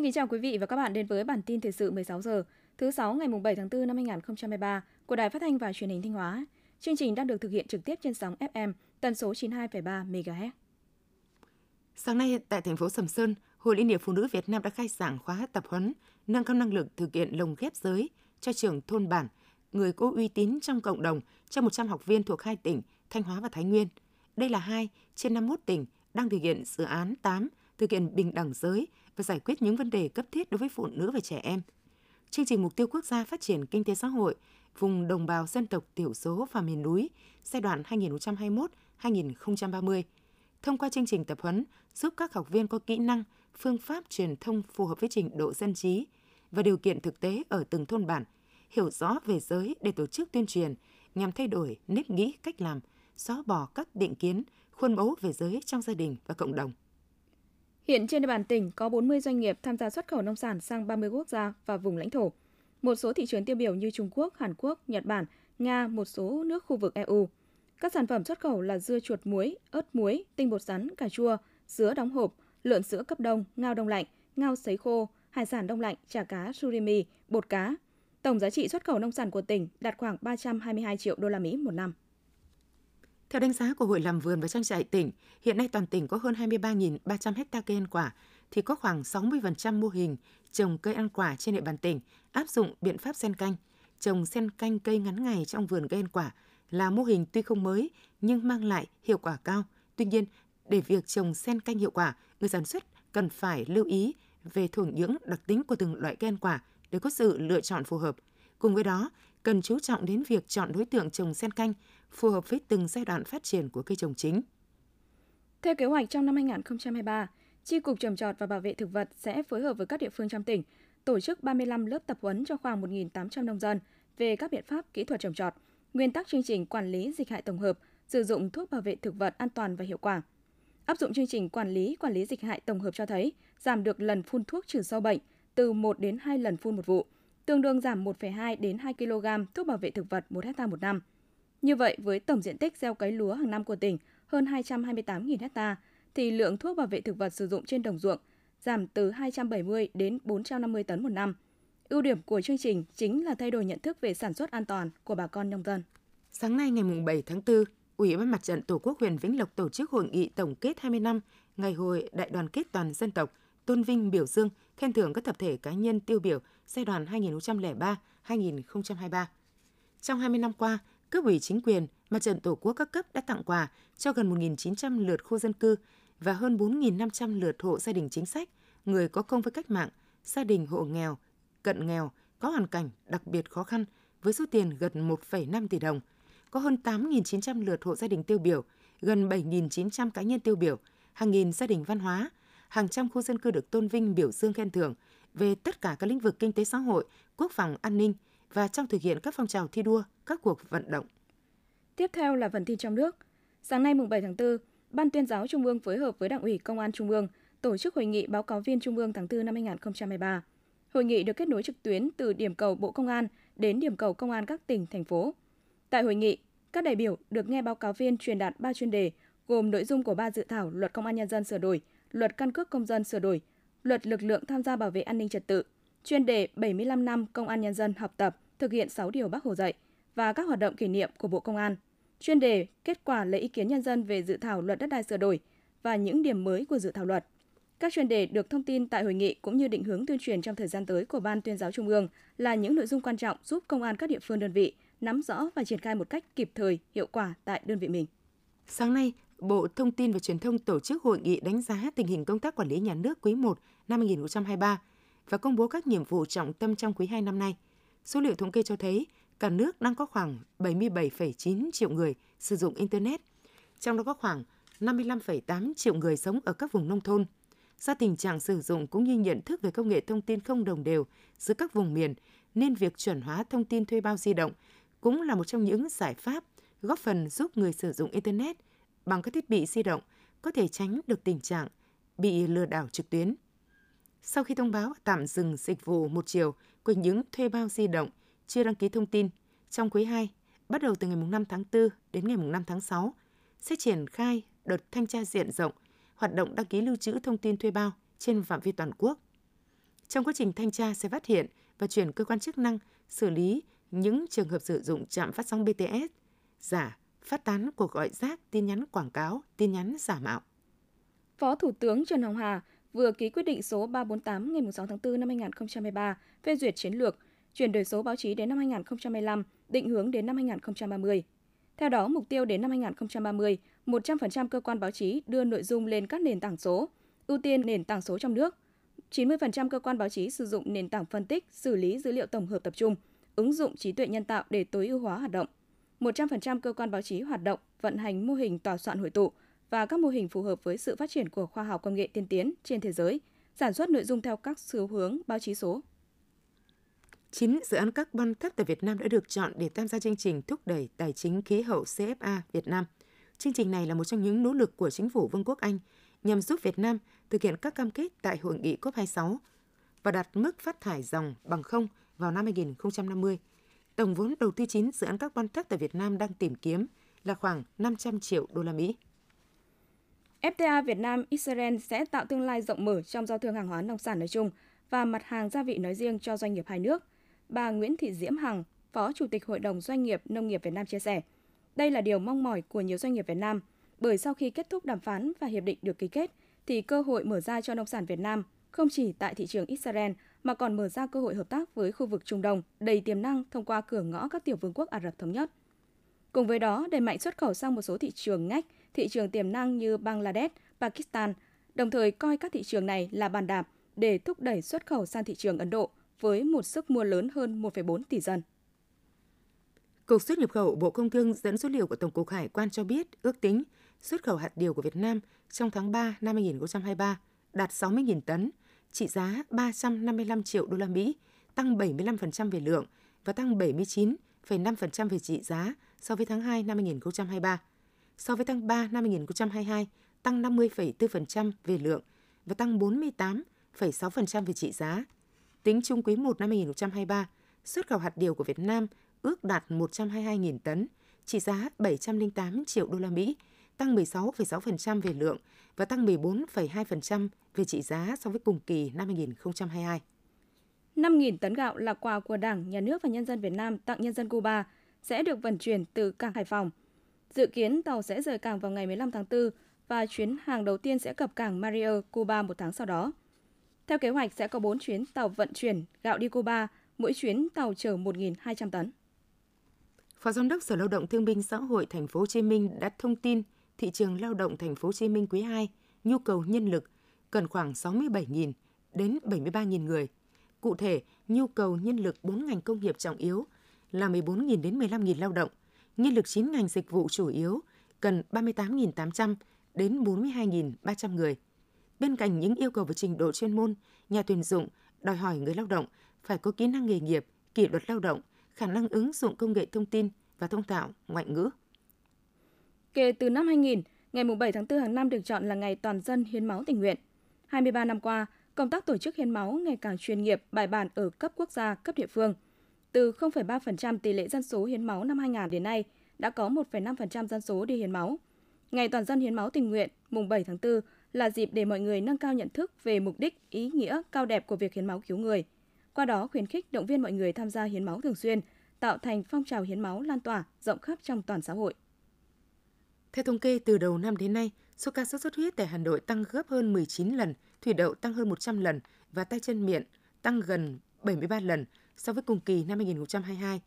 Xin kính chào quý vị và các bạn đến với bản tin thời sự 16 giờ thứ sáu ngày 7 tháng 4 năm 2023 của Đài Phát thanh và Truyền hình Thanh Hóa. Chương trình đang được thực hiện trực tiếp trên sóng FM tần số 92,3 MHz. Sáng nay tại thành phố Sầm Sơn, Hội Liên hiệp Phụ nữ Việt Nam đã khai giảng khóa tập huấn nâng cao năng lực thực hiện lồng ghép giới cho trưởng thôn bản, người có uy tín trong cộng đồng cho 100 học viên thuộc hai tỉnh Thanh Hóa và Thái Nguyên. Đây là hai trên 51 tỉnh đang thực hiện dự án 8 thực hiện bình đẳng giới và giải quyết những vấn đề cấp thiết đối với phụ nữ và trẻ em. Chương trình Mục tiêu Quốc gia Phát triển Kinh tế Xã hội vùng đồng bào dân tộc thiểu số và miền núi giai đoạn 2021-2030 thông qua chương trình tập huấn giúp các học viên có kỹ năng, phương pháp truyền thông phù hợp với trình độ dân trí và điều kiện thực tế ở từng thôn bản, hiểu rõ về giới để tổ chức tuyên truyền nhằm thay đổi nếp nghĩ cách làm, xóa bỏ các định kiến, khuôn mẫu về giới trong gia đình và cộng đồng. Hiện trên địa bàn tỉnh có 40 doanh nghiệp tham gia xuất khẩu nông sản sang 30 quốc gia và vùng lãnh thổ. Một số thị trường tiêu biểu như Trung Quốc, Hàn Quốc, Nhật Bản, Nga, một số nước khu vực EU. Các sản phẩm xuất khẩu là dưa chuột muối, ớt muối, tinh bột sắn, cà chua, dứa đóng hộp, lợn sữa cấp đông, ngao đông lạnh, ngao sấy khô, hải sản đông lạnh, chả cá, surimi, bột cá. Tổng giá trị xuất khẩu nông sản của tỉnh đạt khoảng 322 triệu đô la Mỹ một năm. Theo đánh giá của Hội làm vườn và trang trại tỉnh, hiện nay toàn tỉnh có hơn 23.300 ha cây ăn quả, thì có khoảng 60% mô hình trồng cây ăn quả trên địa bàn tỉnh áp dụng biện pháp sen canh. Trồng sen canh cây ngắn ngày trong vườn cây ăn quả là mô hình tuy không mới nhưng mang lại hiệu quả cao. Tuy nhiên, để việc trồng sen canh hiệu quả, người sản xuất cần phải lưu ý về thổ nhưỡng đặc tính của từng loại cây ăn quả để có sự lựa chọn phù hợp. Cùng với đó, cần chú trọng đến việc chọn đối tượng trồng sen canh phù hợp với từng giai đoạn phát triển của cây trồng chính. Theo kế hoạch trong năm 2023, Chi cục trồng trọt và bảo vệ thực vật sẽ phối hợp với các địa phương trong tỉnh tổ chức 35 lớp tập huấn cho khoảng 1.800 nông dân về các biện pháp kỹ thuật trồng trọt, nguyên tắc chương trình quản lý dịch hại tổng hợp, sử dụng thuốc bảo vệ thực vật an toàn và hiệu quả. Áp dụng chương trình quản lý quản lý dịch hại tổng hợp cho thấy giảm được lần phun thuốc trừ sâu bệnh từ 1 đến 2 lần phun một vụ, tương đương giảm 1,2 đến 2 kg thuốc bảo vệ thực vật một hecta một năm. Như vậy, với tổng diện tích gieo cấy lúa hàng năm của tỉnh hơn 228.000 hecta, thì lượng thuốc bảo vệ thực vật sử dụng trên đồng ruộng giảm từ 270 đến 450 tấn một năm. Ưu điểm của chương trình chính là thay đổi nhận thức về sản xuất an toàn của bà con nông dân. Sáng nay ngày 7 tháng 4, Ủy ban Mặt trận Tổ quốc huyện Vĩnh Lộc tổ chức hội nghị tổng kết 20 năm Ngày hội Đại đoàn kết toàn dân tộc, tôn vinh biểu dương, khen thưởng các tập thể cá nhân tiêu biểu giai đoạn 2003-2023. Trong 20 năm qua, cấp ủy chính quyền, Mặt trận Tổ quốc các cấp đã tặng quà cho gần 1.900 lượt khu dân cư và hơn 4.500 lượt hộ gia đình chính sách, người có công với cách mạng, gia đình hộ nghèo, cận nghèo, có hoàn cảnh đặc biệt khó khăn với số tiền gần 1,5 tỷ đồng. Có hơn 8.900 lượt hộ gia đình tiêu biểu, gần 7.900 cá nhân tiêu biểu, hàng nghìn gia đình văn hóa, hàng trăm khu dân cư được tôn vinh biểu dương khen thưởng về tất cả các lĩnh vực kinh tế xã hội, quốc phòng an ninh và trong thực hiện các phong trào thi đua, các cuộc vận động. Tiếp theo là phần tin trong nước. Sáng nay mùng 7 tháng 4, Ban tuyên giáo Trung ương phối hợp với Đảng ủy Công an Trung ương tổ chức hội nghị báo cáo viên Trung ương tháng 4 năm 2023. Hội nghị được kết nối trực tuyến từ điểm cầu Bộ Công an đến điểm cầu Công an các tỉnh, thành phố. Tại hội nghị, các đại biểu được nghe báo cáo viên truyền đạt 3 chuyên đề gồm nội dung của ba dự thảo Luật Công an Nhân dân sửa đổi, Luật Căn cước Công dân sửa đổi, Luật Lực lượng tham gia bảo vệ an ninh trật tự, chuyên đề 75 năm Công an Nhân dân học tập, thực hiện 6 điều Bác Hồ dạy và các hoạt động kỷ niệm của Bộ Công an – chuyên đề kết quả lấy ý kiến nhân dân về dự thảo luật đất đai sửa đổi và những điểm mới của dự thảo luật. Các chuyên đề được thông tin tại hội nghị cũng như định hướng tuyên truyền trong thời gian tới của Ban tuyên giáo Trung ương là những nội dung quan trọng giúp công an các địa phương đơn vị nắm rõ và triển khai một cách kịp thời, hiệu quả tại đơn vị mình. Sáng nay, Bộ Thông tin và Truyền thông tổ chức hội nghị đánh giá tình hình công tác quản lý nhà nước quý 1 năm 2023 và công bố các nhiệm vụ trọng tâm trong quý 2 năm nay. Số liệu thống kê cho thấy, cả nước đang có khoảng 77,9 triệu người sử dụng Internet, trong đó có khoảng 55,8 triệu người sống ở các vùng nông thôn. Do tình trạng sử dụng cũng như nhận thức về công nghệ thông tin không đồng đều giữa các vùng miền, nên việc chuẩn hóa thông tin thuê bao di động cũng là một trong những giải pháp góp phần giúp người sử dụng Internet bằng các thiết bị di động có thể tránh được tình trạng bị lừa đảo trực tuyến. Sau khi thông báo tạm dừng dịch vụ một chiều của những thuê bao di động chưa đăng ký thông tin trong quý 2, bắt đầu từ ngày 5 tháng 4 đến ngày 5 tháng 6, sẽ triển khai đợt thanh tra diện rộng hoạt động đăng ký lưu trữ thông tin thuê bao trên phạm vi toàn quốc. Trong quá trình thanh tra sẽ phát hiện và chuyển cơ quan chức năng xử lý những trường hợp sử dụng trạm phát sóng BTS giả, phát tán cuộc gọi rác, tin nhắn quảng cáo, tin nhắn giả mạo. Phó Thủ tướng Trần Hồng Hà vừa ký quyết định số 348 ngày 6 tháng 4 năm 2023 phê duyệt chiến lược chuyển đổi số báo chí đến năm 2025, định hướng đến năm 2030. Theo đó, mục tiêu đến năm 2030, 100% cơ quan báo chí đưa nội dung lên các nền tảng số, ưu tiên nền tảng số trong nước. 90% cơ quan báo chí sử dụng nền tảng phân tích, xử lý dữ liệu tổng hợp tập trung, ứng dụng trí tuệ nhân tạo để tối ưu hóa hoạt động. 100% cơ quan báo chí hoạt động, vận hành mô hình tòa soạn hội tụ và các mô hình phù hợp với sự phát triển của khoa học công nghệ tiên tiến trên thế giới, sản xuất nội dung theo các xu hướng báo chí số. 9 dự án carbon thấp tại Việt Nam đã được chọn để tham gia chương trình thúc đẩy tài chính khí hậu CFA Việt Nam. Chương trình này là một trong những nỗ lực của chính phủ Vương quốc Anh nhằm giúp Việt Nam thực hiện các cam kết tại hội nghị COP26 và đạt mức phát thải dòng bằng không vào năm 2050. Tổng vốn đầu tư 9 dự án carbon thấp tại Việt Nam đang tìm kiếm là khoảng 500 triệu đô la Mỹ. FTA Việt Nam Israel sẽ tạo tương lai rộng mở trong giao thương hàng hóa nông sản nói chung và mặt hàng gia vị nói riêng cho doanh nghiệp hai nước bà Nguyễn Thị Diễm Hằng, Phó Chủ tịch Hội đồng Doanh nghiệp Nông nghiệp Việt Nam chia sẻ, đây là điều mong mỏi của nhiều doanh nghiệp Việt Nam, bởi sau khi kết thúc đàm phán và hiệp định được ký kết, thì cơ hội mở ra cho nông sản Việt Nam không chỉ tại thị trường Israel mà còn mở ra cơ hội hợp tác với khu vực Trung Đông đầy tiềm năng thông qua cửa ngõ các tiểu vương quốc Ả Rập Thống Nhất. Cùng với đó, đẩy mạnh xuất khẩu sang một số thị trường ngách, thị trường tiềm năng như Bangladesh, Pakistan, đồng thời coi các thị trường này là bàn đạp để thúc đẩy xuất khẩu sang thị trường Ấn Độ, với một sức mua lớn hơn 1,4 tỷ dân. Cục xuất nhập khẩu Bộ Công Thương dẫn số liệu của Tổng cục Hải quan cho biết ước tính xuất khẩu hạt điều của Việt Nam trong tháng 3 năm 2023 đạt 60.000 tấn, trị giá 355 triệu đô la Mỹ, tăng 75% về lượng và tăng 79,5% về trị giá so với tháng 2 năm 2023. So với tháng 3 năm 2022, tăng 50,4% về lượng và tăng 48,6% về trị giá Tính chung quý 1 năm 2023, xuất khẩu hạt điều của Việt Nam ước đạt 122.000 tấn, trị giá 708 triệu đô la Mỹ, tăng 16,6% về lượng và tăng 14,2% về trị giá so với cùng kỳ năm 2022. 5.000 tấn gạo là quà của Đảng, Nhà nước và nhân dân Việt Nam tặng nhân dân Cuba sẽ được vận chuyển từ cảng Hải Phòng. Dự kiến tàu sẽ rời cảng vào ngày 15 tháng 4 và chuyến hàng đầu tiên sẽ cập cảng Mario, Cuba một tháng sau đó. Theo kế hoạch sẽ có 4 chuyến tàu vận chuyển gạo đi Cuba, mỗi chuyến tàu chở 1.200 tấn. Phó Giám đốc Sở Lao động Thương binh Xã hội Thành phố Hồ Chí Minh đã thông tin thị trường lao động Thành phố Hồ Chí Minh quý 2 nhu cầu nhân lực cần khoảng 67.000 đến 73.000 người. Cụ thể, nhu cầu nhân lực 4 ngành công nghiệp trọng yếu là 14.000 đến 15.000 lao động, nhân lực 9 ngành dịch vụ chủ yếu cần 38.800 đến 42.300 người. Bên cạnh những yêu cầu về trình độ chuyên môn, nhà tuyển dụng đòi hỏi người lao động phải có kỹ năng nghề nghiệp, kỷ luật lao động, khả năng ứng dụng công nghệ thông tin và thông thạo ngoại ngữ. Kể từ năm 2000, ngày 7 tháng 4 hàng năm được chọn là ngày toàn dân hiến máu tình nguyện. 23 năm qua, công tác tổ chức hiến máu ngày càng chuyên nghiệp, bài bản ở cấp quốc gia, cấp địa phương. Từ 0,3% tỷ lệ dân số hiến máu năm 2000 đến nay, đã có 1,5% dân số đi hiến máu. Ngày toàn dân hiến máu tình nguyện, mùng 7 tháng 4 là dịp để mọi người nâng cao nhận thức về mục đích, ý nghĩa cao đẹp của việc hiến máu cứu người. Qua đó khuyến khích động viên mọi người tham gia hiến máu thường xuyên, tạo thành phong trào hiến máu lan tỏa rộng khắp trong toàn xã hội. Theo thống kê từ đầu năm đến nay, số ca sốt xuất huyết tại Hà Nội tăng gấp hơn 19 lần, thủy đậu tăng hơn 100 lần và tay chân miệng tăng gần 73 lần so với cùng kỳ năm 2022.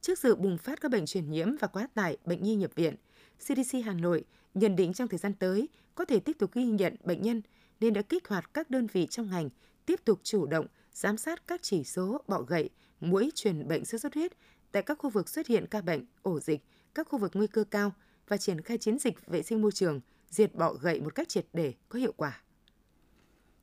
Trước sự bùng phát các bệnh truyền nhiễm và quá tải bệnh nhi nhập viện, CDC Hà Nội nhận định trong thời gian tới có thể tiếp tục ghi nhận bệnh nhân nên đã kích hoạt các đơn vị trong ngành tiếp tục chủ động giám sát các chỉ số bọ gậy, mũi truyền bệnh sốt xuất huyết tại các khu vực xuất hiện ca bệnh, ổ dịch, các khu vực nguy cơ cao và triển khai chiến dịch vệ sinh môi trường, diệt bọ gậy một cách triệt để có hiệu quả.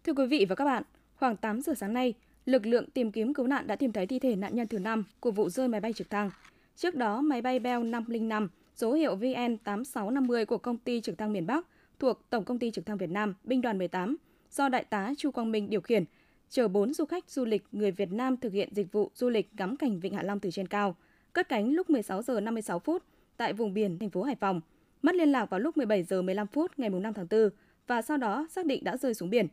Thưa quý vị và các bạn, khoảng 8 giờ sáng nay, lực lượng tìm kiếm cứu nạn đã tìm thấy thi thể nạn nhân thứ năm của vụ rơi máy bay trực thăng. Trước đó, máy bay Bell 505 số hiệu VN8650 của công ty trực thăng miền Bắc thuộc Tổng công ty trực thăng Việt Nam, binh đoàn 18 do đại tá Chu Quang Minh điều khiển, chở 4 du khách du lịch người Việt Nam thực hiện dịch vụ du lịch ngắm cảnh Vịnh Hạ Long từ trên cao, cất cánh lúc 16 giờ 56 phút tại vùng biển thành phố Hải Phòng, mất liên lạc vào lúc 17 giờ 15 phút ngày 5 tháng 4 và sau đó xác định đã rơi xuống biển.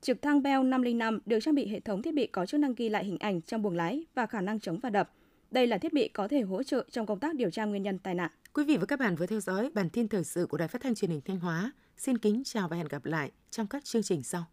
Trực thăng Bell 505 được trang bị hệ thống thiết bị có chức năng ghi lại hình ảnh trong buồng lái và khả năng chống và đập. Đây là thiết bị có thể hỗ trợ trong công tác điều tra nguyên nhân tai nạn. Quý vị và các bạn vừa theo dõi bản tin thời sự của Đài Phát thanh Truyền hình Thanh Hóa. Xin kính chào và hẹn gặp lại trong các chương trình sau.